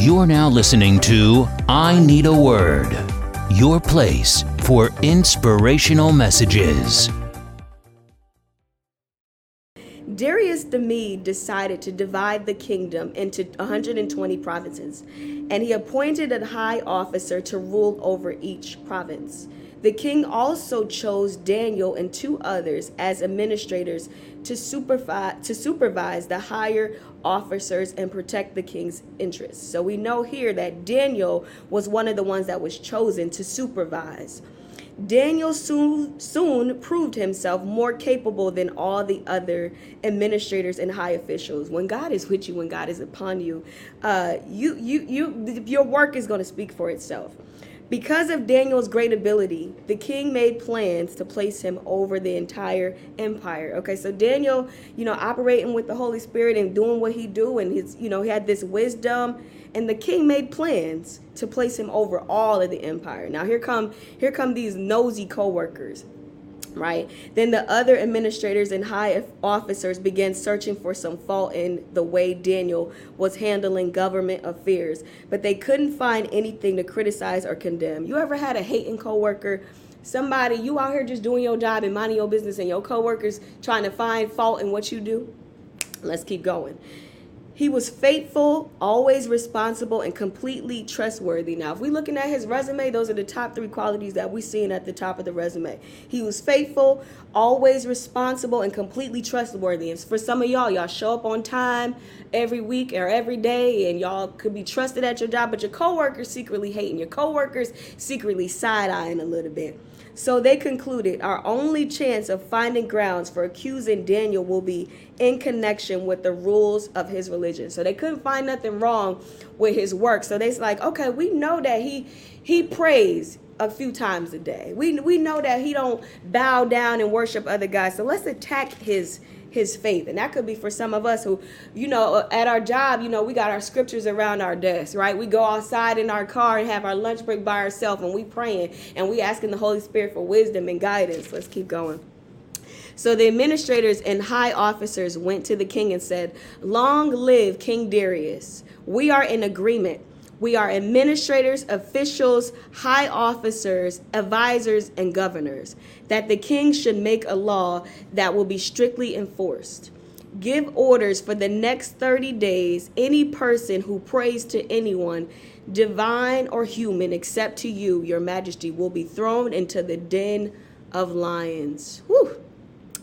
You're now listening to I Need a Word, your place for inspirational messages. Darius the Mede decided to divide the kingdom into 120 provinces, and he appointed a high officer to rule over each province. The king also chose Daniel and two others as administrators to supervise, to supervise the higher officers and protect the king's interests. So we know here that Daniel was one of the ones that was chosen to supervise. Daniel soon, soon proved himself more capable than all the other administrators and high officials. When God is with you, when God is upon you, uh, you, you, you, your work is going to speak for itself. Because of Daniel's great ability, the king made plans to place him over the entire empire. Okay, so Daniel, you know, operating with the Holy Spirit and doing what he do, and his, you know, he had this wisdom, and the king made plans to place him over all of the empire. Now here come here come these nosy co-workers right? Then the other administrators and high officers began searching for some fault in the way Daniel was handling government affairs, but they couldn't find anything to criticize or condemn. You ever had a hating coworker? Somebody you out here just doing your job and minding your business, and your coworkers trying to find fault in what you do? Let's keep going. He was faithful, always responsible, and completely trustworthy. Now, if we're looking at his resume, those are the top three qualities that we're seeing at the top of the resume. He was faithful, always responsible, and completely trustworthy. And for some of y'all, y'all show up on time every week or every day, and y'all could be trusted at your job, but your coworkers secretly hating, your coworkers secretly side eyeing a little bit. So they concluded our only chance of finding grounds for accusing Daniel will be in connection with the rules of his religion. So they couldn't find nothing wrong with his work. So they's like, okay, we know that he he prays a few times a day. We we know that he don't bow down and worship other guys. So let's attack his his faith. And that could be for some of us who, you know, at our job, you know, we got our scriptures around our desk, right? We go outside in our car and have our lunch break by ourselves and we praying and we asking the Holy Spirit for wisdom and guidance. Let's keep going. So the administrators and high officers went to the king and said, Long live King Darius. We are in agreement we are administrators, officials, high officers, advisors, and governors. That the king should make a law that will be strictly enforced. Give orders for the next 30 days. Any person who prays to anyone, divine or human, except to you, your majesty, will be thrown into the den of lions. Whew.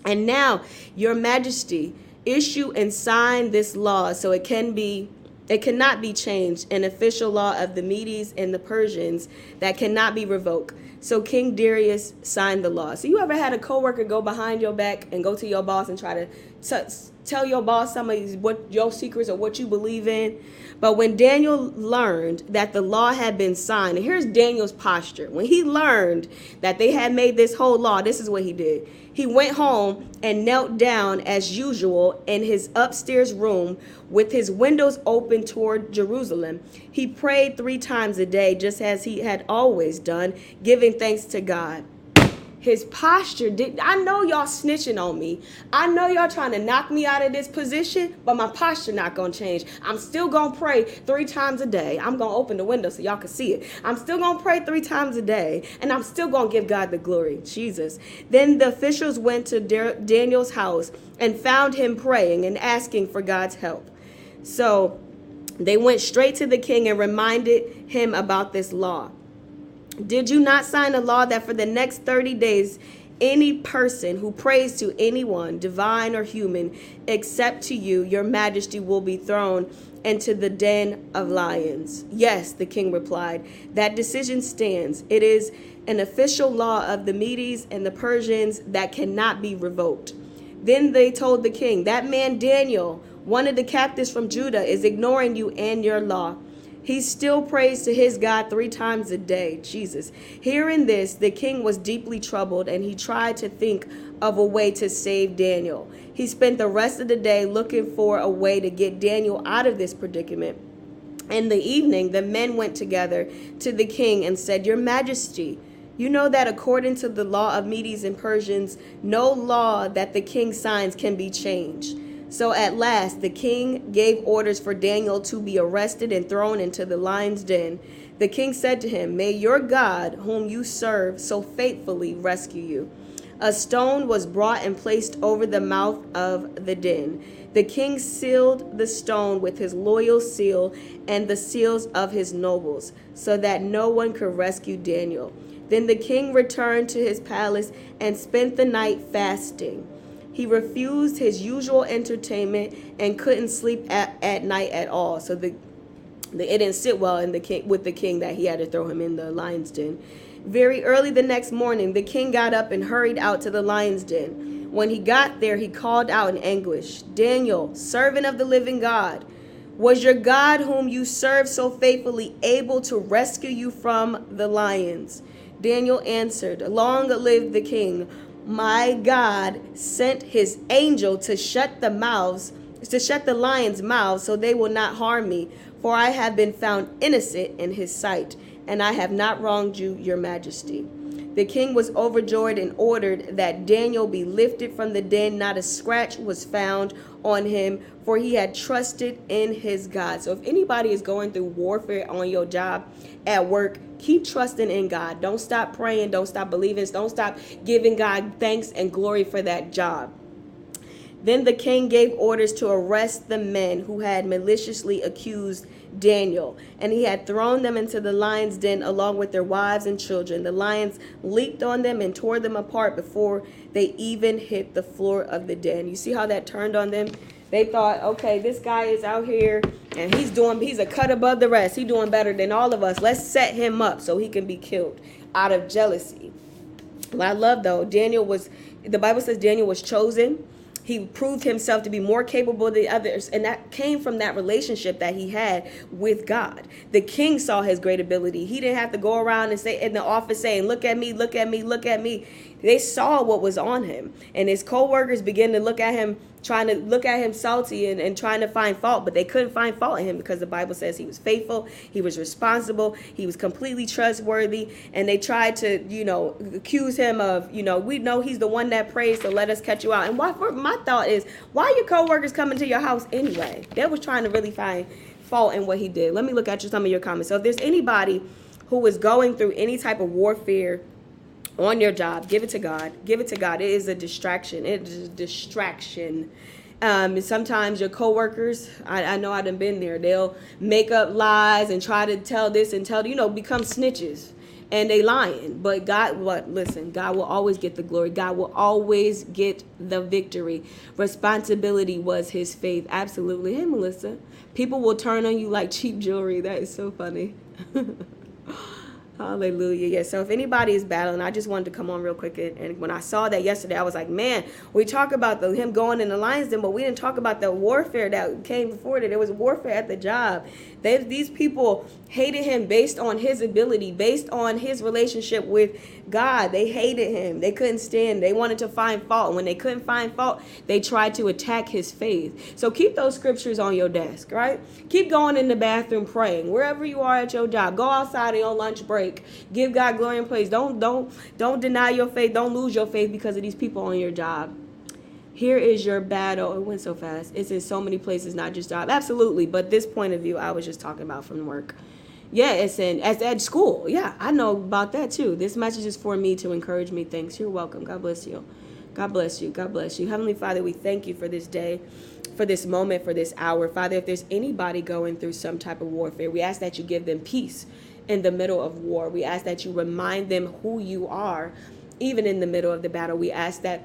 And now, your majesty, issue and sign this law so it can be it cannot be changed, an official law of the Medes and the Persians that cannot be revoked. So King Darius signed the law. So you ever had a coworker go behind your back and go to your boss and try to t- tell your boss some of what your secrets or what you believe in? But when Daniel learned that the law had been signed, and here's Daniel's posture. When he learned that they had made this whole law, this is what he did. He went home and knelt down as usual in his upstairs room with his windows open toward Jerusalem. He prayed three times a day, just as he had always done, giving thanks to God his posture did I know y'all snitching on me. I know y'all trying to knock me out of this position, but my posture not gonna change. I'm still gonna pray three times a day. I'm gonna open the window so y'all can see it. I'm still gonna pray three times a day, and I'm still gonna give God the glory. Jesus. Then the officials went to Daniel's house and found him praying and asking for God's help. So they went straight to the king and reminded him about this law. Did you not sign a law that for the next 30 days, any person who prays to anyone, divine or human, except to you, your majesty will be thrown into the den of lions? Yes, the king replied. That decision stands. It is an official law of the Medes and the Persians that cannot be revoked. Then they told the king, That man Daniel, one of the captives from Judah, is ignoring you and your law. He still prays to his God three times a day. Jesus. Hearing this, the king was deeply troubled and he tried to think of a way to save Daniel. He spent the rest of the day looking for a way to get Daniel out of this predicament. In the evening, the men went together to the king and said, Your Majesty, you know that according to the law of Medes and Persians, no law that the king signs can be changed. So at last the king gave orders for Daniel to be arrested and thrown into the lion's den. The king said to him, May your God, whom you serve so faithfully, rescue you. A stone was brought and placed over the mouth of the den. The king sealed the stone with his loyal seal and the seals of his nobles, so that no one could rescue Daniel. Then the king returned to his palace and spent the night fasting. He refused his usual entertainment and couldn't sleep at, at night at all. So the, the it didn't sit well in the king with the king that he had to throw him in the lion's den. Very early the next morning, the king got up and hurried out to the lion's den. When he got there, he called out in anguish, Daniel, servant of the living God, was your God, whom you serve so faithfully, able to rescue you from the lions? Daniel answered, Long live the king my God sent his angel to shut the mouths, to shut the lions' mouths, so they will not harm me. For I have been found innocent in his sight, and I have not wronged you, your majesty. The king was overjoyed and ordered that Daniel be lifted from the den. Not a scratch was found on him, for he had trusted in his God. So, if anybody is going through warfare on your job, at work, keep trusting in God. Don't stop praying. Don't stop believing. Don't stop giving God thanks and glory for that job. Then the king gave orders to arrest the men who had maliciously accused Daniel, and he had thrown them into the lion's den along with their wives and children. The lions leaped on them and tore them apart before they even hit the floor of the den. You see how that turned on them? They thought, okay, this guy is out here and he's doing he's a cut above the rest. He's doing better than all of us. Let's set him up so he can be killed out of jealousy. Well, I love though, Daniel was the Bible says Daniel was chosen he proved himself to be more capable than others and that came from that relationship that he had with god. The king saw his great ability. He didn't have to go around and say in the office saying look at me look at me look at me they saw what was on him and his co-workers began to look at him trying to look at him salty and, and trying to find fault, but they couldn't find fault in him because the Bible says he was faithful, he was responsible, he was completely trustworthy, and they tried to, you know, accuse him of, you know, we know he's the one that prays, so let us catch you out. And what my thought is, why are your coworkers coming to your house anyway? They was trying to really find fault in what he did. Let me look at you, some of your comments. So if there's anybody who is going through any type of warfare on your job. Give it to God. Give it to God. It is a distraction. It is a distraction. Um, sometimes your coworkers, I, I know I've been there. They'll make up lies and try to tell this and tell you know become snitches, and they lying. But God, what? Listen, God will always get the glory. God will always get the victory. Responsibility was His faith. Absolutely. Hey, Melissa. People will turn on you like cheap jewelry. That is so funny. Hallelujah. Yeah. So if anybody is battling, I just wanted to come on real quick. And when I saw that yesterday, I was like, man, we talk about the him going in the lion's den, but we didn't talk about the warfare that came before that. There was warfare at the job. They, these people hated him based on his ability, based on his relationship with God. They hated him. They couldn't stand. They wanted to find fault. And when they couldn't find fault, they tried to attack his faith. So keep those scriptures on your desk, right? Keep going in the bathroom praying. Wherever you are at your job, go outside on your lunch break. Give God glory and praise. Don't don't don't deny your faith. Don't lose your faith because of these people on your job here is your battle. It went so fast. It's in so many places, not just job. Absolutely. But this point of view, I was just talking about from work. Yeah, it's in as at school. Yeah, I know about that too. This message is for me to encourage me. Thanks. You're welcome. God bless you. God bless you. God bless you. Heavenly Father, we thank you for this day, for this moment, for this hour. Father, if there's anybody going through some type of warfare, we ask that you give them peace in the middle of war. We ask that you remind them who you are, even in the middle of the battle. We ask that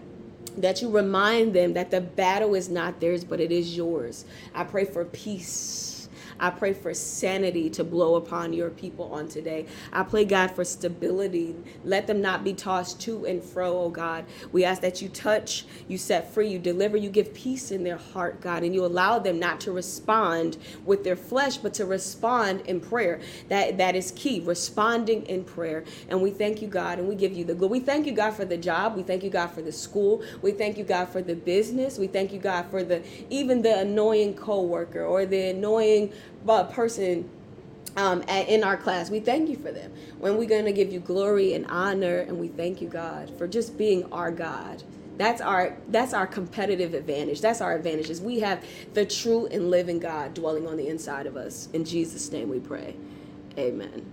that you remind them that the battle is not theirs, but it is yours. I pray for peace I pray for sanity to blow upon your people on today. I pray, God, for stability. Let them not be tossed to and fro, oh God. We ask that you touch, you set free, you deliver, you give peace in their heart, God, and you allow them not to respond with their flesh, but to respond in prayer. That that is key, responding in prayer. And we thank you, God, and we give you the good. We thank you, God, for the job. We thank you, God, for the school. We thank you, God, for the business. We thank you, God, for the even the annoying coworker or the annoying person um, at, in our class. We thank you for them. When we're going to give you glory and honor, and we thank you, God, for just being our God. That's our that's our competitive advantage. That's our advantage is we have the true and living God dwelling on the inside of us. In Jesus' name we pray. Amen.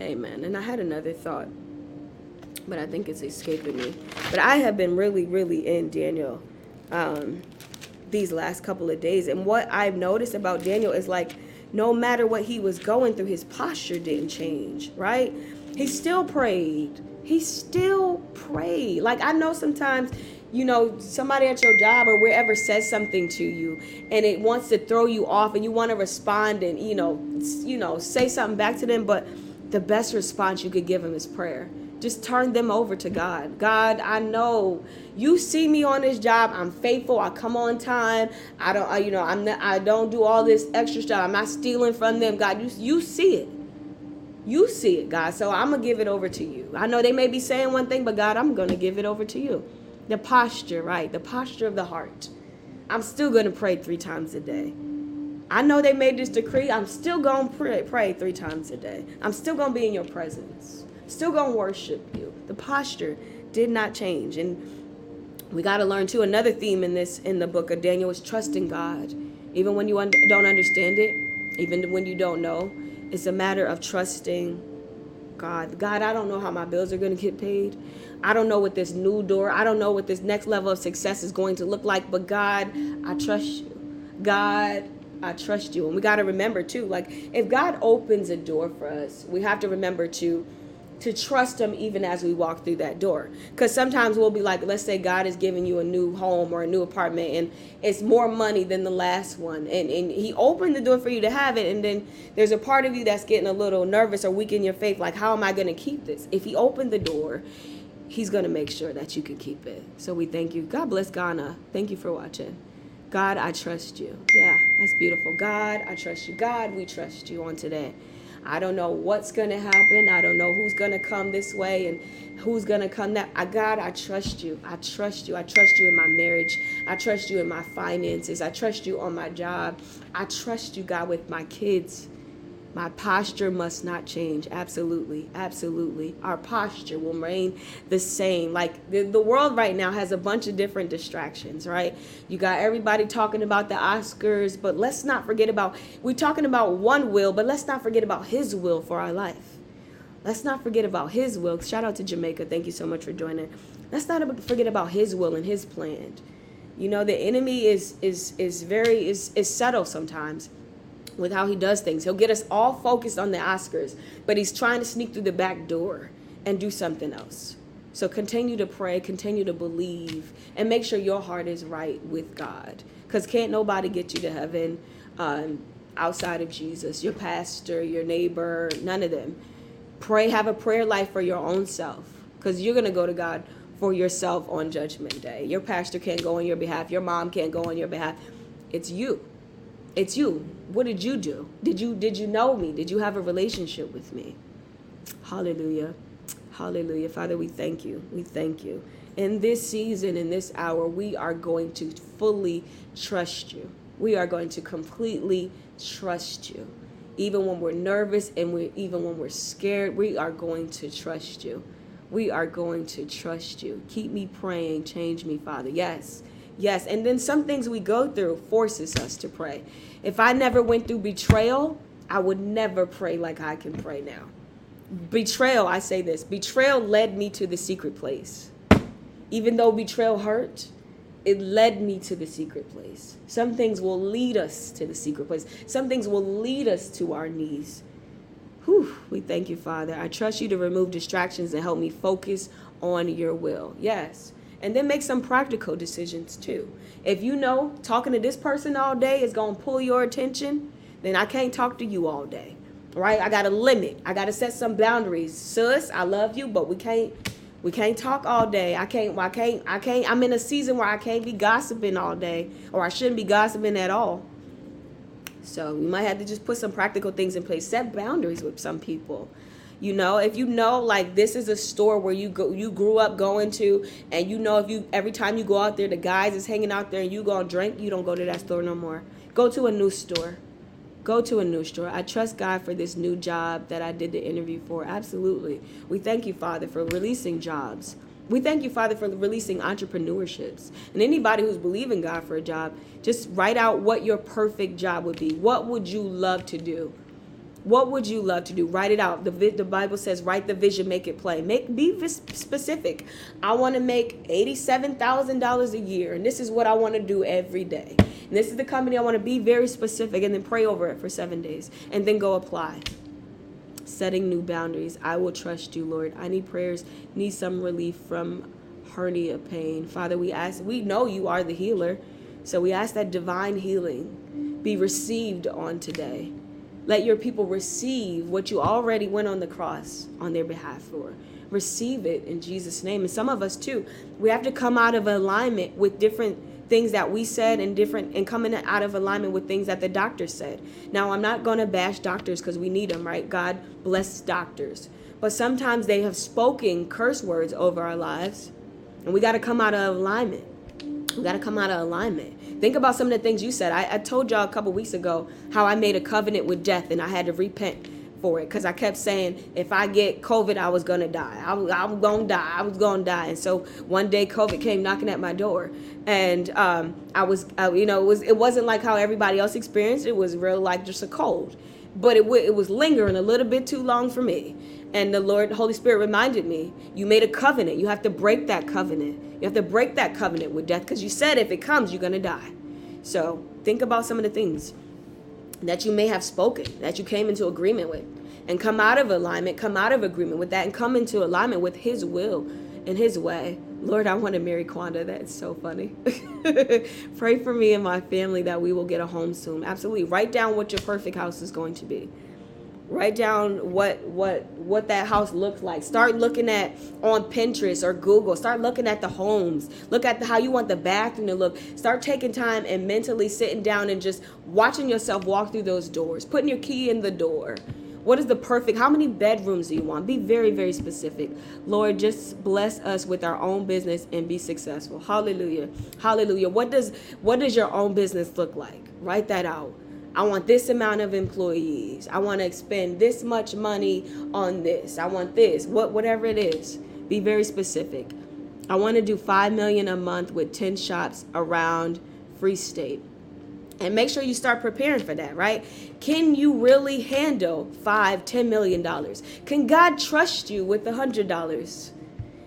Amen. And I had another thought, but I think it's escaping me. But I have been really, really in Daniel um, these last couple of days. And what I've noticed about Daniel is like no matter what he was going through, his posture didn't change, right? He still prayed. He still prayed. Like I know sometimes you know, somebody at your job or wherever says something to you and it wants to throw you off and you want to respond and, you know, you know, say something back to them, but the best response you could give them is prayer. Just turn them over to God. God, I know you see me on this job. I'm faithful. I come on time. I don't, I, you know, I'm not, I don't do all this extra stuff. I'm not stealing from them. God, you, you see it. You see it, God. So I'm gonna give it over to you. I know they may be saying one thing, but God, I'm gonna give it over to you the posture, right? The posture of the heart. I'm still to pray three times a day. I know they made this decree. I'm still to pray, pray three times a day. I'm still to be in your presence. Still to worship you. The posture did not change. And we got to learn too another theme in this in the book of Daniel is trusting God. Even when you un- don't understand it, even when you don't know, it's a matter of trusting God. God, I don't know how my bills are going to get paid. I don't know what this new door, I don't know what this next level of success is going to look like, but God, I trust you. God, I trust you. And we got to remember too, like if God opens a door for us, we have to remember to to trust him even as we walk through that door because sometimes we'll be like let's say god is giving you a new home or a new apartment and it's more money than the last one and, and he opened the door for you to have it and then there's a part of you that's getting a little nervous or weak in your faith like how am i going to keep this if he opened the door he's going to make sure that you can keep it. So we thank you. God bless Ghana. Thank you for watching. God, I trust you. Yeah, that's beautiful. God, I trust you. God, we trust you on today. I don't know what's going to happen. I don't know who's going to come this way and who's going to come that. I, God, I trust you. I trust you. I trust you in my marriage. I trust you in my finances. I trust you on my job. I trust you, God, with my kids. My posture must not change. Absolutely. Absolutely. Our posture will remain the same. Like the, the world right now has a bunch of different distractions, right? You got everybody talking about the Oscars, but let's not forget about, we're talking about one will, but let's not forget about His will for our life. Let's not forget about His will. Shout out to Jamaica. Thank you so much for joining. Let's not forget about His will and His plan. You know, the enemy is is is very is is subtle sometimes with how he does things. He'll get us all focused on the Oscars, but he's trying to sneak through the back door and do something else. So continue to pray, continue to believe, and make sure your heart is right with God. Because can't nobody get you to heaven um, outside of Jesus, your pastor, your neighbor, none of them. Pray, have a prayer life for your own self, because you're going to go to God for yourself on Judgment Day. Your pastor can't go on your behalf, your mom can't go on your behalf. It's you. It's you. What did you do? Did you did you know me? Did you have a relationship with me? Hallelujah. Hallelujah. Father, we thank you. We thank you. In this season, in this hour, we are going to fully trust you. We are going to completely trust you. Even when we're nervous and we even when we're scared, we are going to trust you. We are going to trust you. Keep me praying. Change me, Father. Yes. Yes, and then some things we go through forces us to pray. If I never went through betrayal, I would never pray like I can pray now. Betrayal, I say this, betrayal led me to the secret place. Even though betrayal hurt, it led me to the secret place. Some things will lead us to the secret place. Some things will lead us to our knees. Whew, we thank you, Father. I trust you to remove distractions and help me focus on your will. Yes and then make some practical decisions too. If you know talking to this person all day is going to pull your attention, then I can't talk to you all day. Right? I got to limit. I got to set some boundaries. Sus, I love you, but we can't we can't talk all day. I can't I can't I can't I'm in a season where I can't be gossiping all day or I shouldn't be gossiping at all. So, we might have to just put some practical things in place. Set boundaries with some people you know if you know like this is a store where you go you grew up going to and you know if you every time you go out there the guys is hanging out there and you go and drink you don't go to that store no more go to a new store go to a new store i trust god for this new job that i did the interview for absolutely we thank you father for releasing jobs We thank you, Father, for releasing entrepreneurships. And anybody who's believing God for a job, just write out what your perfect job would be. What would you love to do? What would you love to do? Write it out. The, the Bible says, write the vision, make it play. Make be specific. I want to make eighty-seven thousand dollars a year, and this is what I want to do every day. And this is the company I want to be very specific, and then pray over it for seven days, and then go apply. Setting new boundaries. I will trust you, Lord. I need prayers. Need some relief from hernia pain, Father. We ask. We know you are the healer, so we ask that divine healing be received on today. Let your people receive what you already went on the cross on their behalf for. Receive it in Jesus' name. And some of us too, we have to come out of alignment with different things that we said and different and coming out of alignment with things that the doctor said. Now, I'm not going to bash doctors because we need them, right? God bless doctors. But sometimes they have spoken curse words over our lives, and we got to come out of alignment. We got to come out of alignment. Think about some of the things you said. I, I told y'all a couple weeks ago how I made a covenant with death and I had to repent for it because I kept saying if I get COVID, I was gonna die. I was, I gonna die. I was gonna die. And so one day COVID came knocking at my door, and um, I was, uh, you know, it was it wasn't like how everybody else experienced. It was real like just a cold, but it w- it was lingering a little bit too long for me. And the Lord, Holy Spirit reminded me, you made a covenant. You have to break that covenant. You have to break that covenant with death because you said if it comes, you're going to die. So think about some of the things that you may have spoken, that you came into agreement with, and come out of alignment, come out of agreement with that, and come into alignment with His will and His way. Lord, I want to marry Quanda. That's so funny. Pray for me and my family that we will get a home soon. Absolutely. Write down what your perfect house is going to be write down what what what that house looks like. Start looking at on pinterest or google. Start looking at the homes. Look at the, how you want the bathroom to look. Start taking time and mentally sitting down and just watching yourself walk through those doors. Putting your key in the door. What is the perfect how many bedrooms do you want? Be very very specific. Lord just bless us with our own business and be successful. Hallelujah. Hallelujah. What does what does your own business look like? Write that out I want this amount of employees. I want to spend this much money on this. I want this. What whatever it is. Be very specific. I want to do 5 million a month with 10 shops around Free State. And make sure you start preparing for that, right? Can you really handle five, ten million dollars? Can God trust you with a hundred dollars?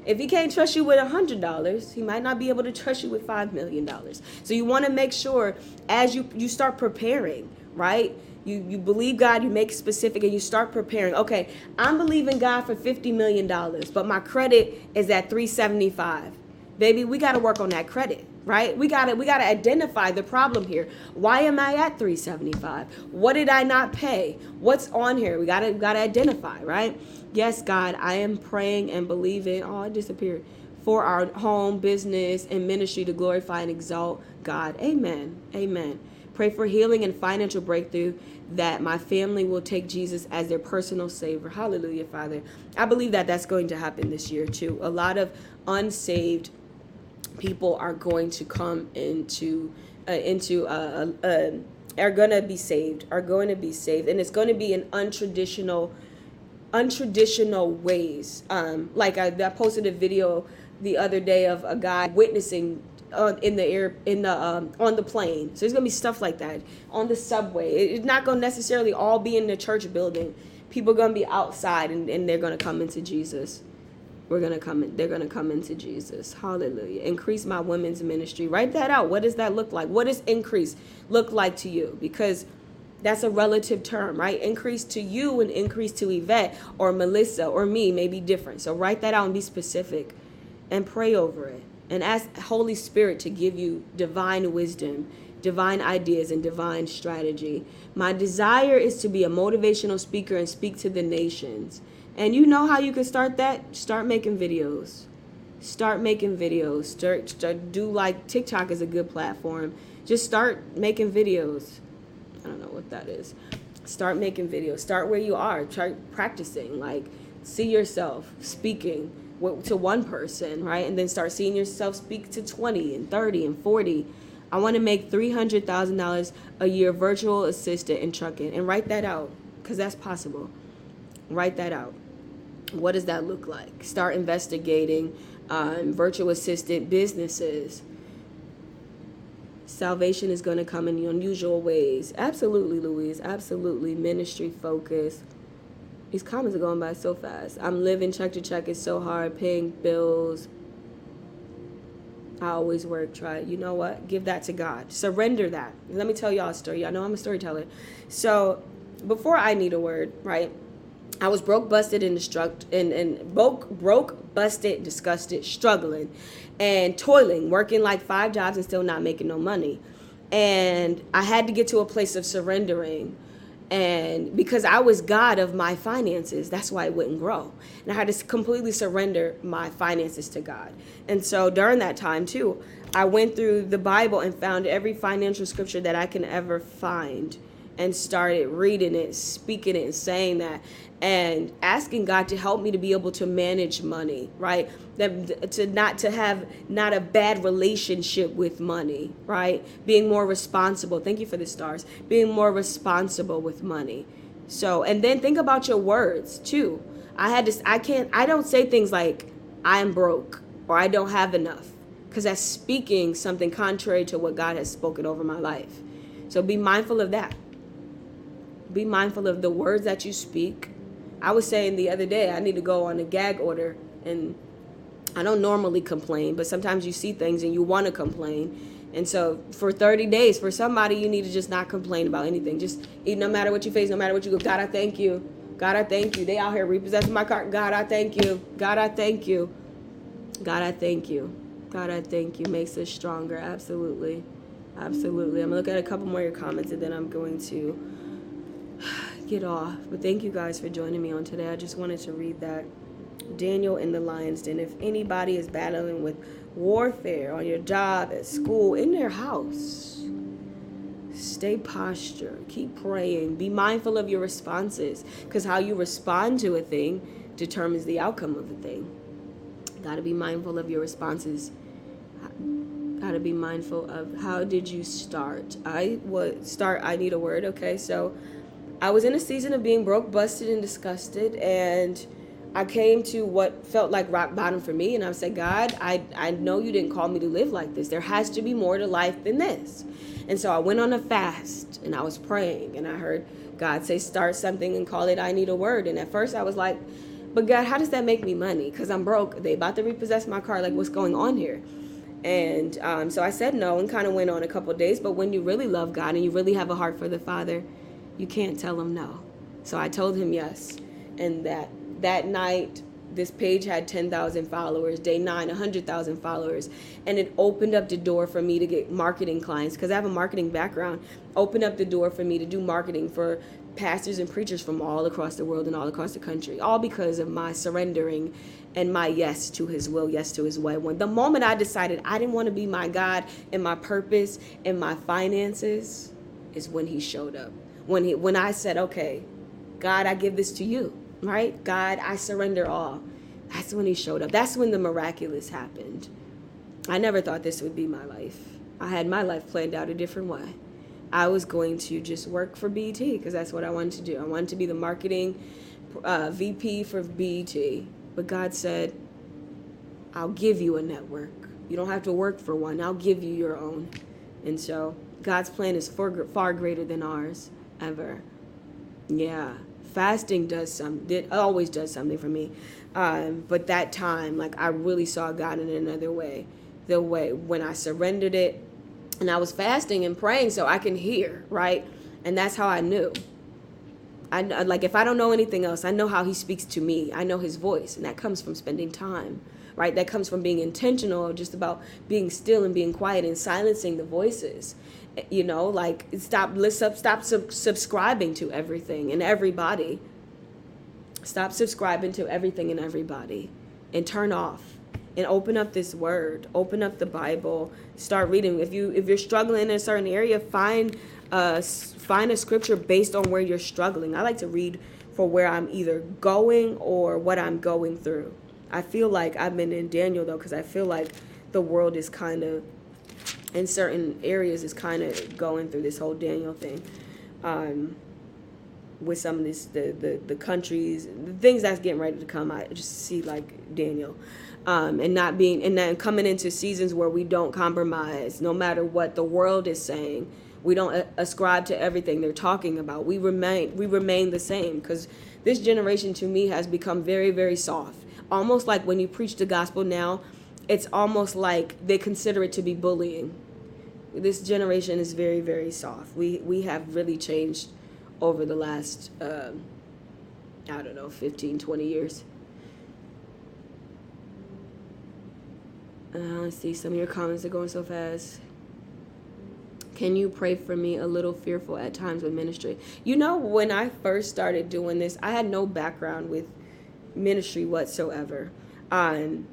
If he can't trust you with a hundred dollars, he might not be able to trust you with five million dollars. So you want to make sure as you you start preparing right? You you believe God, you make specific, and you start preparing. Okay, I'm believing God for fifty million dollars, but my credit is at three seventy five. Baby, we got to work on that credit, right? We got to we got to identify the problem here. Why am I at 375? What did I not pay? What's on here? We got to got to identify, right? Yes, God, I am praying and believing. Oh, it disappeared. For our home, business, and ministry to glorify and exalt God. Amen. Amen. Pray for healing and financial breakthrough that my family will take Jesus as their personal savior. Hallelujah, Father. I believe that that's going to happen this year too. A lot of unsaved people are going to come into uh, into uh, uh, uh are going to be saved, are going to be saved, and it's going to be an untraditional untraditional ways. Um, like I, I posted a video the other day of a guy witnessing uh, in the air in the um, on the plane. So there's gonna be stuff like that on the subway. It's not gonna necessarily all be in the church building. People are gonna be outside and, and they're gonna come into Jesus. We're gonna come in, they're gonna come into Jesus. Hallelujah. Increase my women's ministry. Write that out. What does that look like? What does increase look like to you? Because that's a relative term, right? Increase to you and increase to Yvette or Melissa or me may be different. So write that out and be specific and pray over it and ask Holy Spirit to give you divine wisdom, divine ideas, and divine strategy. My desire is to be a motivational speaker and speak to the nations. And you know how you can start that? Start making videos. Start making videos. Start, start do like TikTok is a good platform. Just start making videos. I don't know what that is. Start making videos. Start where you are. Start practicing. Like see yourself speaking to one person, right? And then start seeing yourself speak to 20 and 30 and 40. I want to make $300,000 a year virtual assistant in trucking and write that out because that's possible. Write that out. What does that look like? Start investigating um, virtual assistant businesses. Salvation is going to come in unusual ways. Absolutely, Louise. Absolutely. Ministry focus. These comments are going by so fast. I'm living check to check. It's so hard. Paying bills. I always work. Try. You know what? Give that to God. Surrender that. Let me tell y'all a story. I know I'm a storyteller. So before I need a word, right? I was broke, busted, and destruct, and and broke, broke, busted, disgusted, struggling, and toiling, working like five jobs and still not making no money. And I had to get to a place of surrendering, and because I was God of my finances, that's why it wouldn't grow. And I had to completely surrender my finances to God. And so during that time too, I went through the Bible and found every financial scripture that I can ever find and started reading it, speaking it, and saying that, and asking God to help me to be able to manage money, right? That to not to have not a bad relationship with money, right? Being more responsible. Thank you for the stars. Being more responsible with money. So, and then think about your words too. I had to. I can't. I don't say things like "I'm broke" or "I don't have enough," because that's speaking something contrary to what God has spoken over my life. So be mindful of that be mindful of the words that you speak. I was saying the other day, I need to go on a gag order, and I don't normally complain, but sometimes you see things and you want to complain. And so for 30 days, for somebody, you need to just not complain about anything. Just eat no matter what you face, no matter what you go, God, I thank you. God, I thank you. They out here repossessing my car. God, I thank you. God, I thank you. God, I thank you. God, I thank you. Makes us stronger. Absolutely. Absolutely. I'm going to look at a couple more of your comments and then I'm going to get off. But thank you guys for joining me on today. I just wanted to read that. Daniel in the lion's den. If anybody is battling with warfare on your job, at school, in their house, stay posture. Keep praying. Be mindful of your responses because how you respond to a thing determines the outcome of the thing. Got to be mindful of your responses. Got to be mindful of how did you start. I would start. I need a word. Okay, so I was in a season of being broke, busted, and disgusted, and I came to what felt like rock bottom for me, and I said, God, I, I know you didn't call me to live like this. There has to be more to life than this. And so I went on a fast, and I was praying, and I heard God say, start something and call it I Need a Word. And at first I was like, but God, how does that make me money? Because I'm broke. They about to repossess my car. Like, what's going on here? And um, so I said no and kind of went on a couple days. But when you really love God and you really have a heart for the Father, you can't tell him no. So I told him yes. And that that night this page had 10,000 followers, day 9 100,000 followers, and it opened up the door for me to get marketing clients cuz I have a marketing background. Opened up the door for me to do marketing for pastors and preachers from all across the world and all across the country, all because of my surrendering and my yes to his will, yes to his way. When the moment I decided I didn't want to be my God and my purpose and my finances is when he showed up when he when I said, "Okay, God, I give this to you." Right? God, I surrender all. That's when he showed up. That's when the miraculous happened. I never thought this would be my life. I had my life planned out a different way. I was going to just work for BET because that's what I wanted to do. I wanted to be the marketing uh, VP for BET. But God said, I'll give you a network. You don't have to work for one. I'll give you your own. And so God's plan is far greater than ours ever. Yeah, fasting does some. It always does something for me. Um, but that time, like I really saw God in another way. The way when I surrendered it, and I was fasting and praying so I can hear right, and that's how I knew. I like if I don't know anything else, I know how He speaks to me. I know His voice, and that comes from spending time right? That comes from being intentional, just about being still and being quiet and silencing the voices you know like stop listen stop sub- subscribing to everything and everybody. Stop subscribing to everything and everybody and turn off and open up this word open up the bible start reading. If you if you're struggling in a certain area find uh find a scripture based on where you're struggling. I like to read for where i'm either going or what i'm going through. I feel like i've been in daniel though because i feel like the world is kind of in certain areas is kind of going through this whole Daniel thing. Um, with some of this the, the the countries the things that's getting ready to come i just see like daniel. Um, and not being and then coming into seasons where we don't compromise no matter what the world is saying we don't ascribe to everything they're talking about. We remain we remain the same because this generation to me has become very very soft. Almost like when you preach the gospel now it's almost like they consider it to be bullying this generation is very very soft. We we have really changed over the last um, i don't know 15 20 years. Uh, let's see some of your comments are going so fast. Can you pray for me a little fearful at times with ministry? You know when i first started doing this i had no background with ministry whatsoever. Um,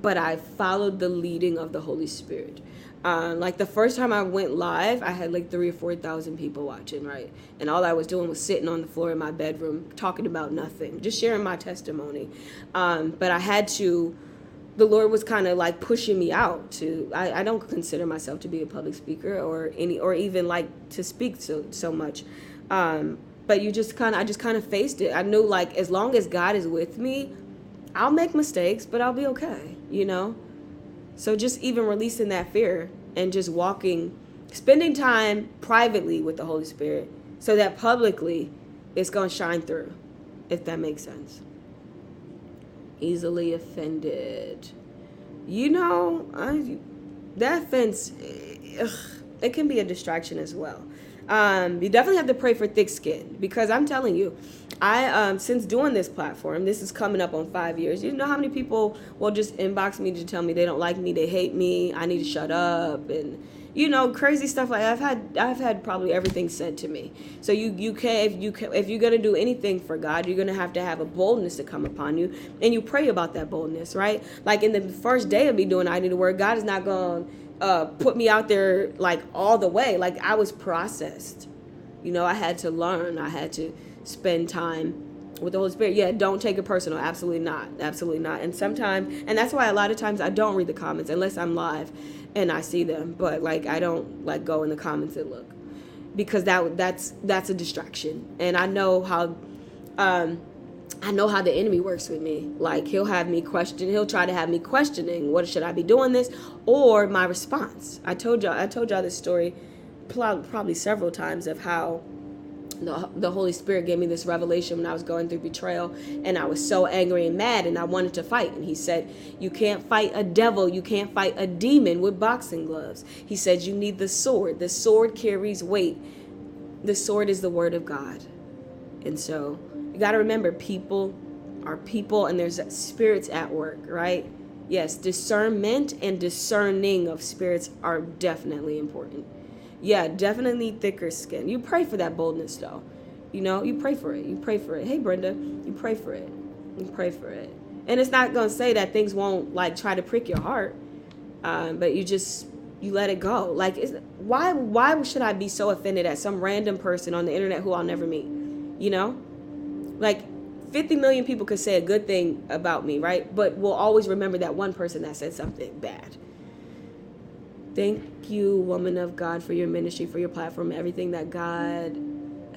but i followed the leading of the holy spirit uh, like the first time I went live, I had like three or four thousand people watching, right? And all I was doing was sitting on the floor in my bedroom talking about nothing, just sharing my testimony. Um, but I had to, the Lord was kind of like pushing me out to. I, I don't consider myself to be a public speaker or any, or even like to speak so so much. Um, but you just kind of, I just kind of faced it. I knew like as long as God is with me, I'll make mistakes, but I'll be okay, you know. So just even releasing that fear and just walking, spending time privately with the Holy Spirit so that publicly it's going to shine through, if that makes sense. Easily offended. You know, I, that offense, eh, ugh, it can be a distraction as well. Um, you definitely have to pray for thick skin because I'm telling you, I um, since doing this platform, this is coming up on five years. You know how many people will just inbox me to tell me they don't like me, they hate me, I need to shut up, and you know crazy stuff like I've had I've had probably everything said to me. So you you can if you can, if you're gonna do anything for God, you're gonna have to have a boldness to come upon you, and you pray about that boldness, right? Like in the first day of me doing I need to work, God is not to uh, put me out there like all the way. Like I was processed. You know, I had to learn. I had to spend time with the Holy Spirit. Yeah, don't take it personal. Absolutely not. Absolutely not. And sometimes, and that's why a lot of times I don't read the comments unless I'm live and I see them. But like I don't like go in the comments and look because that that's that's a distraction. And I know how. Um, I know how the enemy works with me. Like he'll have me question, he'll try to have me questioning, what should I be doing this, or my response. I told y'all, I told y'all this story probably several times of how the, the Holy Spirit gave me this revelation when I was going through betrayal, and I was so angry and mad, and I wanted to fight. And He said, You can't fight a devil, you can't fight a demon with boxing gloves. He said, You need the sword. The sword carries weight. The sword is the word of God. And so got to remember people are people, and there's spirits at work, right? Yes, discernment and discerning of spirits are definitely important yeah, definitely thicker skin. You pray for that boldness though. You know, you pray for it. You pray for it. Hey, Brenda, you pray for it. You pray for it. And it's not gonna say that things won't like try to prick your heart, um, but you just you let it go. Like, why why should I be so offended at some random person on the internet who I'll never meet? You know, like 50 million people could say a good thing about me, right? But we'll always remember that one person that said something bad. Thank you, woman of God, for your ministry, for your platform, everything that God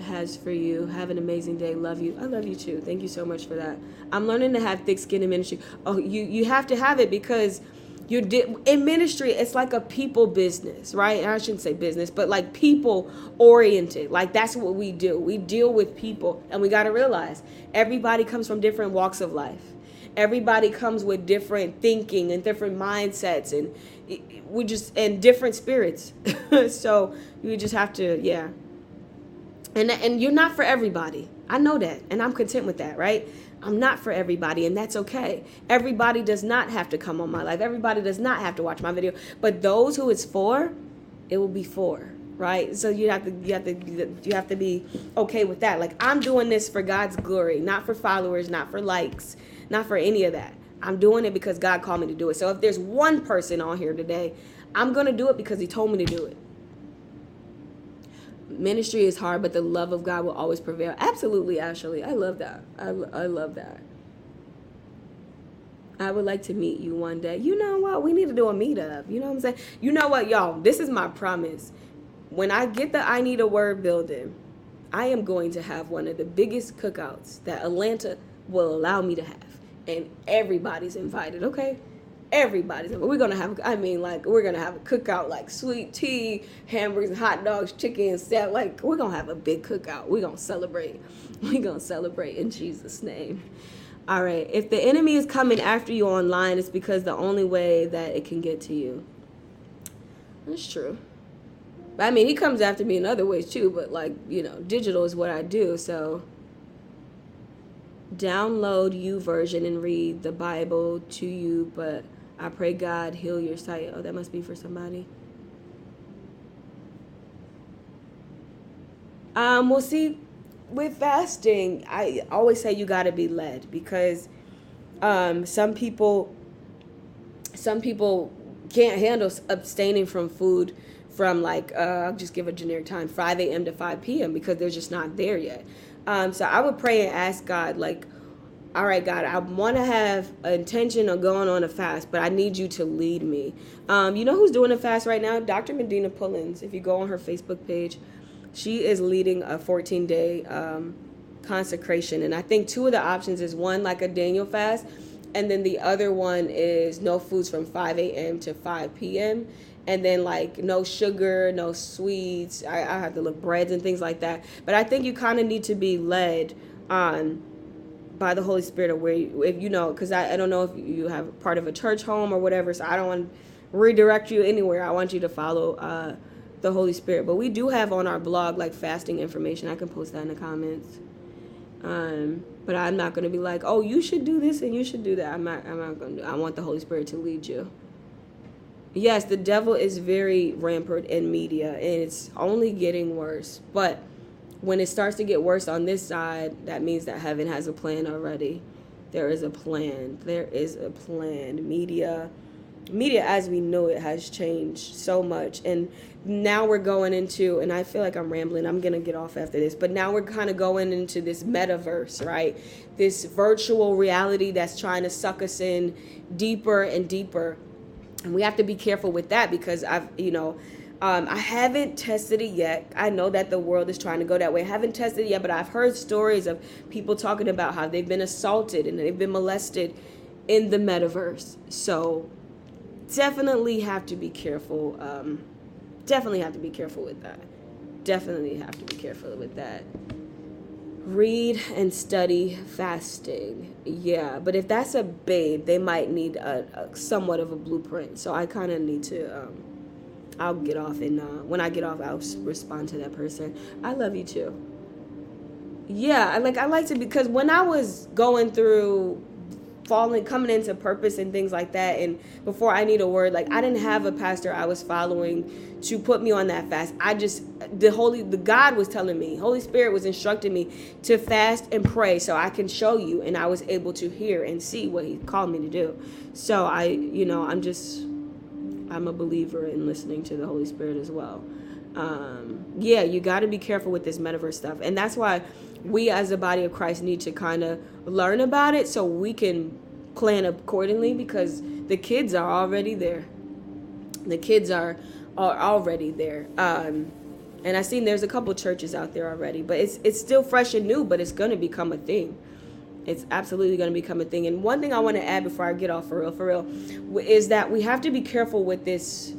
has for you. Have an amazing day. Love you. I love you too. Thank you so much for that. I'm learning to have thick skin in ministry. Oh, you you have to have it because you're di- in ministry. It's like a people business, right? I shouldn't say business, but like people oriented. Like that's what we do. We deal with people, and we got to realize everybody comes from different walks of life. Everybody comes with different thinking and different mindsets and we just and different spirits so you just have to yeah and and you're not for everybody i know that and i'm content with that right i'm not for everybody and that's okay. Everybody does not have to come on my life. Everybody does not have to watch my video. But those who it's for it will be for right? So you have to you have to you have to be okay with that. Like i'm doing this for god's glory not for followers not for likes not for any of that. I'm doing it because God called me to do it. So if there's one person on here today, I'm to do it because he told me to do it. Ministry is hard, but the love of God will always prevail. Absolutely, Ashley. I love that. I, I love that. I would like to meet you one day. You know what? We need to do a meetup. You know what I'm saying? You know what, y'all? This is my promise. When I get the I Need a Word building, I am going to have one of the biggest cookouts that Atlanta will allow me to have. And everybody's invited, okay? Everybody's. We're gonna have, I mean, like, we're gonna have a cookout, like sweet tea, hamburgers, hot dogs, chicken, stuff. Like, we're gonna have a big cookout. We're gonna celebrate. We're gonna celebrate in Jesus' name. All right. If the enemy is coming after you online, it's because the only way that it can get to you. That's true. I mean, he comes after me in other ways too, but like, you know, digital is what I do. So download YouVersion and read the Bible to you, but I pray God heal your sight. Oh, that must be for somebody. Um, we'll see with fasting, I always say you got to be led because um, some people some people can't handle abstaining from food from like uh, I'll just give a generic time 5 a.m. to 5 p.m. because they're just not there yet. Um, so I would pray and ask God like, all right, God, I want to have an intention of going on a fast, but I need you to lead me. Um, you know who's doing a fast right now? Dr. Medina Pullings. If you go on her Facebook page, she is leading a 14 day um, consecration, and I think two of the options is one like a Daniel fast, and then the other one is no foods from 5 a.m. to 5 p.m and then like no sugar, no sweets. I, I have to look breads and things like that. But I think you kind of need to be led on by the Holy Spirit of where you, if you know, because I, I don't know if you have part of a church home or whatever. So I don't want to redirect you anywhere. I want you to follow uh, the Holy Spirit. But we do have on our blog like fasting information. I can post that in the comments. Um, but I'm not going to be like, oh, you should do this and you should do that. I'm not. I'm not going to. I want the Holy Spirit to lead you yes, the devil is very rampant in media and it's only getting worse. But when it starts to get worse on this side, that means that heaven has a plan already. There is a plan. There is a plan. Media media as we know it has changed so much and now we're going into and i feel like i'm rambling i'm gonna get off after this but now we're kind of going into this metaverse right this virtual reality that's trying to suck us in deeper and deeper and we have to be careful with that because I've, you know, um, I haven't tested it yet. I know that the world is trying to go that way. I haven't tested it yet, but I've heard stories of people talking about how they've been assaulted and they've been molested in the metaverse. So definitely have to be careful. Um, definitely have to be careful with that. Definitely have to be careful with that read and study fasting yeah but if that's a babe they might need a, a somewhat of a blueprint so i kind of need to um, i'll get off and uh, when i get off i'll respond to that person. I love you too. Yeah like i liked it because when i was going through falling coming into purpose and things like that and before i need a word like i didn't have a pastor i was following to put me on that fast. I just the holy the god was telling me holy spirit was instructing me to fast and pray so i can show you and i was able to hear and see what he called me to do. So i you know i'm just i'm a believer in listening to the holy spirit as well um yeah you got to be careful with this metaverse stuff and that's why we as a body of Christ need to kind of learn about it so we can plan accordingly because the kids are already there. The kids are are already there. Um, and I've seen there's a couple churches out there already, but it's it's still fresh and new, but it's gonna become a thing. It's absolutely gonna become a thing. And one thing I want to add before I get off for real, for real, is that we have to be careful with this.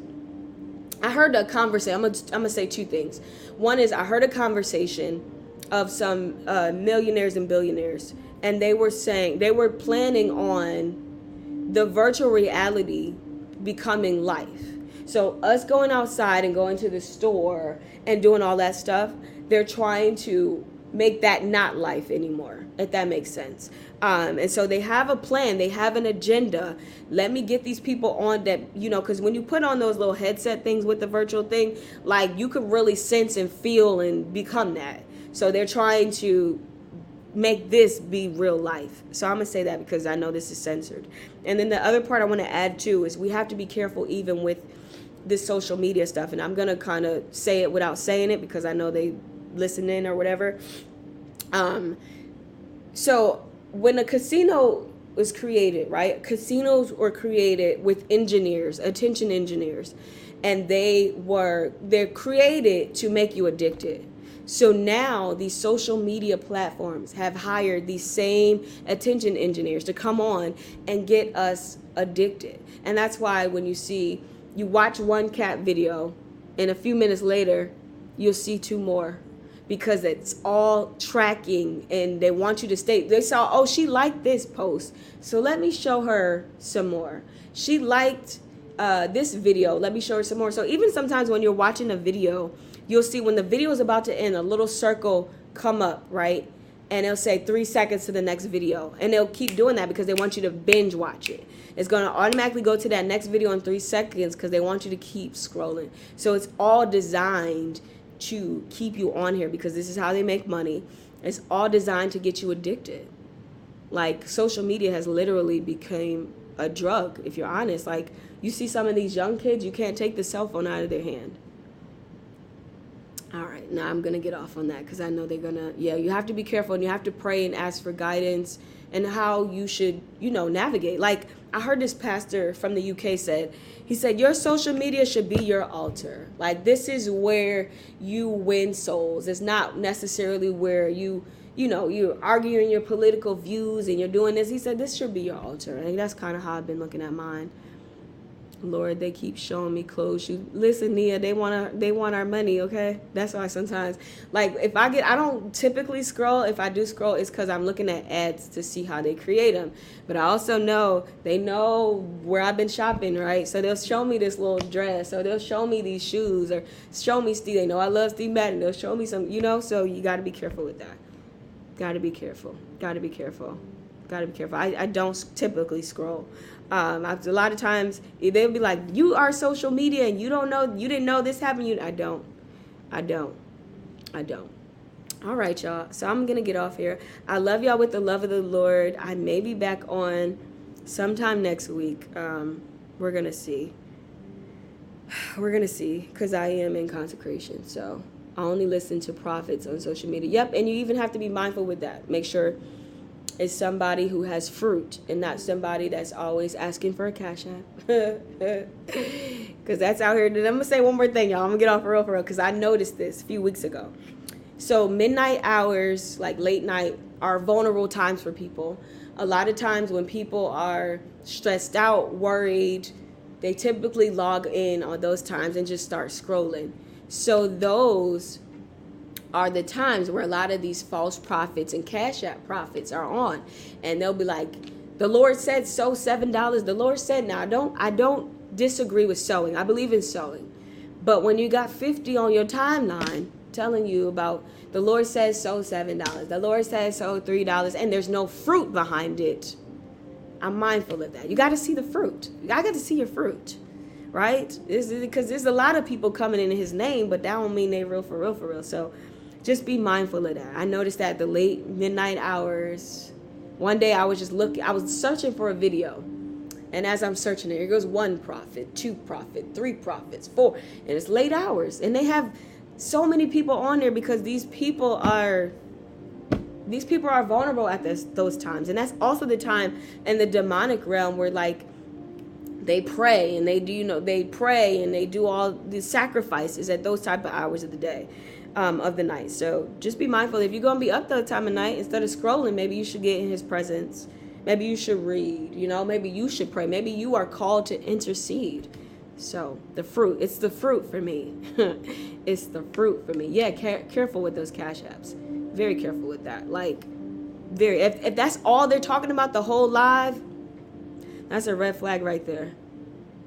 I heard a conversation. I'm gonna I'm gonna say two things. One is I heard a conversation of some uh, millionaires and billionaires, and they were saying they were planning on the virtual reality becoming life. So us going outside and going to the store and doing all that stuff, they're trying to make that not life anymore, if that makes sense. Um, and so they have a plan, they have an agenda. Let me get these people on that, you know, because when you put on those little headset things with the virtual thing, like you could really sense and feel and become that. So they're trying to make this be real life. So I'm going to say that because I know this is censored. And then the other part I want to add too is we have to be careful even with this social media stuff. And I'm going to kind of say it without saying it because I know they listen in or whatever. Um, so when a casino was created, right? Casinos were created with engineers, attention engineers, and they were they're created to make you addicted So now these social media platforms have hired these same attention engineers to come on and get us addicted. And that's why when you see, you watch one cat video, and a few minutes later, you'll see two more because it's all tracking and they want you to stay. They saw, oh, she liked this post. So let me show her some more. She liked uh, this video. Let me show her some more. So even sometimes when you're watching a video, you'll see when the video is about to end, a little circle come up, right? And it'll say three seconds to the next video. And they'll keep doing that because they want you to binge watch it. It's going to automatically go to that next video in three seconds because they want you to keep scrolling. So it's all designed to keep you on here because this is how they make money. It's all designed to get you addicted. Like social media has literally become a drug, if you're honest. Like you see some of these young kids, you can't take the cell phone out of their hand. All right, now I'm gonna get off on that because I know they're gonna. Yeah, you have to be careful and you have to pray and ask for guidance and how you should, you know, navigate. Like I heard this pastor from the UK said, he said your social media should be your altar. Like this is where you win souls. It's not necessarily where you, you know, you're arguing your political views and you're doing this. He said this should be your altar. And that's kind of how I've been looking at mine. Lord, they keep showing me clothes. You listen, Nia, they want our they want our money, okay? That's why sometimes like if I get I don't typically scroll. If I do scroll, it's because I'm looking at ads to see how they create them. But I also know they know where I've been shopping, right? So they'll show me this little dress, or they'll show me these shoes, or show me Steve. They know I love Steve Madden. They'll show me some, you know. So you got to be careful with that. Got to be careful. Got to be careful. Got to be careful. I, I don't typically scroll. Um, a lot of times they'll be like, "You are social media and you don't know, you didn't know this happened." You, I don't, I don't, I don't. All right, y'all. So I'm gonna get off here. I love y'all with the love of the Lord. I may be back on sometime next week. Um, we're gonna see. We're gonna see, cause I am in consecration. So I only listen to prophets on social media. Yep, and you even have to be mindful with that. Make sure is somebody who has fruit and not somebody that's always asking for a cash app. Because that's out here. And I'm going to say one more thing, y'all. I'm going to get off real for real because I noticed this a few weeks ago. So, midnight hours, like late night, are vulnerable times for people. A lot of times when people are stressed out, worried, they typically log in on those times and just start scrolling. So, those are the times where a lot of these false prophets and cash app prophets are on. And they'll be like the lord said sow seven dollars. The lord said now i don't i don't disagree with sowing. I believe in sowing. But when you got 50 on your timeline telling you about the lord says sow seven dollars. The lord says sow three dollars. And there's no fruit behind it. I'm mindful of that. You got to see the fruit. I got to see your fruit right? Because there's a lot of people coming in his name but that don't mean they real for real for real. So just be mindful of that. I noticed that the late midnight hours. One day I was just looking, I was searching for a video. And as I'm searching it, here goes one prophet, two prophet, three prophets, four. And it's late hours. And they have so many people on there because these people are these people are vulnerable at this those times. And that's also the time in the demonic realm where like they pray and they do you know they pray and they do all these sacrifices at those type of hours of the day um, of the night. So just be mindful. If you're to be up that time of night, instead of scrolling, maybe you should get in his presence. Maybe you should read, you know, maybe you should pray. Maybe you are called to intercede. So the fruit, it's the fruit for me. it's the fruit for me. Yeah, care- careful with those cash apps. Very careful with that. Like, very, if, if that's all they're talking about the whole live, that's a red flag right there.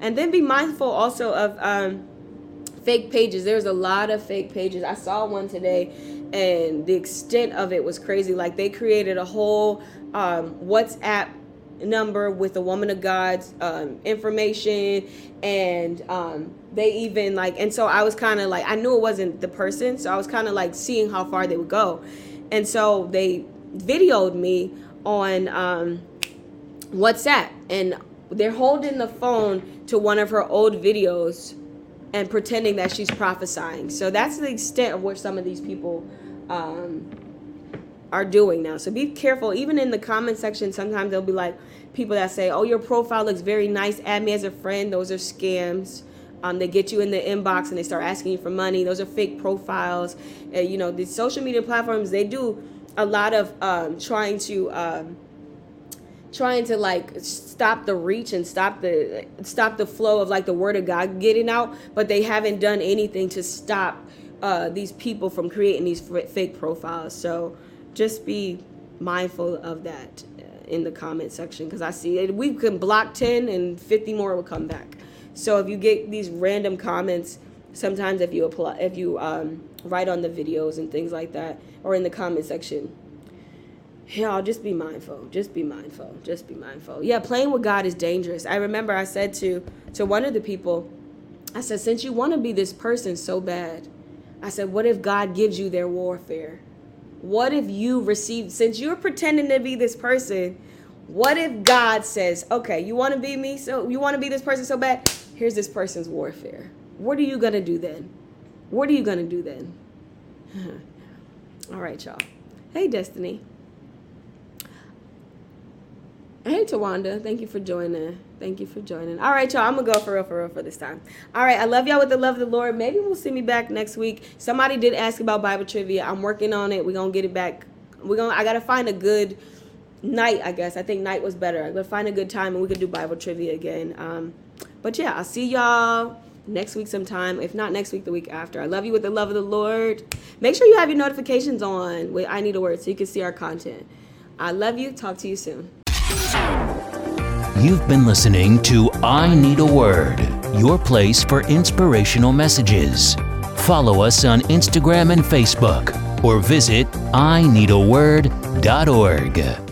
And then be mindful also of, um, fake pages. There's a lot of fake pages. I saw one today, and the extent of it was crazy. Like they created a whole um, WhatsApp number with a woman of God's um, information, and um, they even like. And so I was kind of like, I knew it wasn't the person, so I was kind of like seeing how far they would go, and so they videoed me on um, WhatsApp, and they're holding the phone to one of her old videos and pretending that she's prophesying. So that's the extent of what some of these people um, are doing now. So be careful. Even in the comment section, sometimes there'll be like people that say, "Oh, your profile looks very nice. Add me as a friend." Those are scams. Um, they get you in the inbox and they start asking you for money. Those are fake profiles. You know, the social media platforms they do a lot of um, trying to um, trying to like stop the reach and stop the stop the flow of like the word of God getting out, but they haven't done anything to stop uh, these people from creating these fake profiles. So just be mindful of that uh, in the comment section because I see it. We can block 10 and 50 more will come back. So if you get these random comments, sometimes if you apply, if you um, write on the videos and things like that, or in the comment section, y'all just be mindful. Just be mindful. Just be mindful. Yeah, playing with God is dangerous. I remember I said to to one of the people, I said, since you want to be this person so bad, I said, what if God gives you their warfare? What if you receive, since you're pretending to be this person, what if God says, okay, you want to be me? So you want to be this person so bad? Here's this person's warfare. What are you to do then? What are you to do then? All right, y'all. Hey, Destiny. Hey, Tawanda. Thank you for joining. Thank you for joining. All right, y'all. I'm gonna go for real, for real for this time. All right, I love y'all with the love of the Lord. Maybe we'll see me back next week. Somebody did ask about Bible trivia. I'm working on it. We're gonna get it back. We're gonna. I gotta find a good night. I guess I think night was better. I gotta find a good time and we could do Bible trivia again. Um, but yeah, I'll see y'all next week sometime. If not next week, the week after. I love you with the love of the Lord. Make sure you have your notifications on I Need a Word so you can see our content. I love you. Talk to you soon. You've been listening to I Need a Word, your place for inspirational messages. Follow us on Instagram and Facebook or visit ineedaword.org.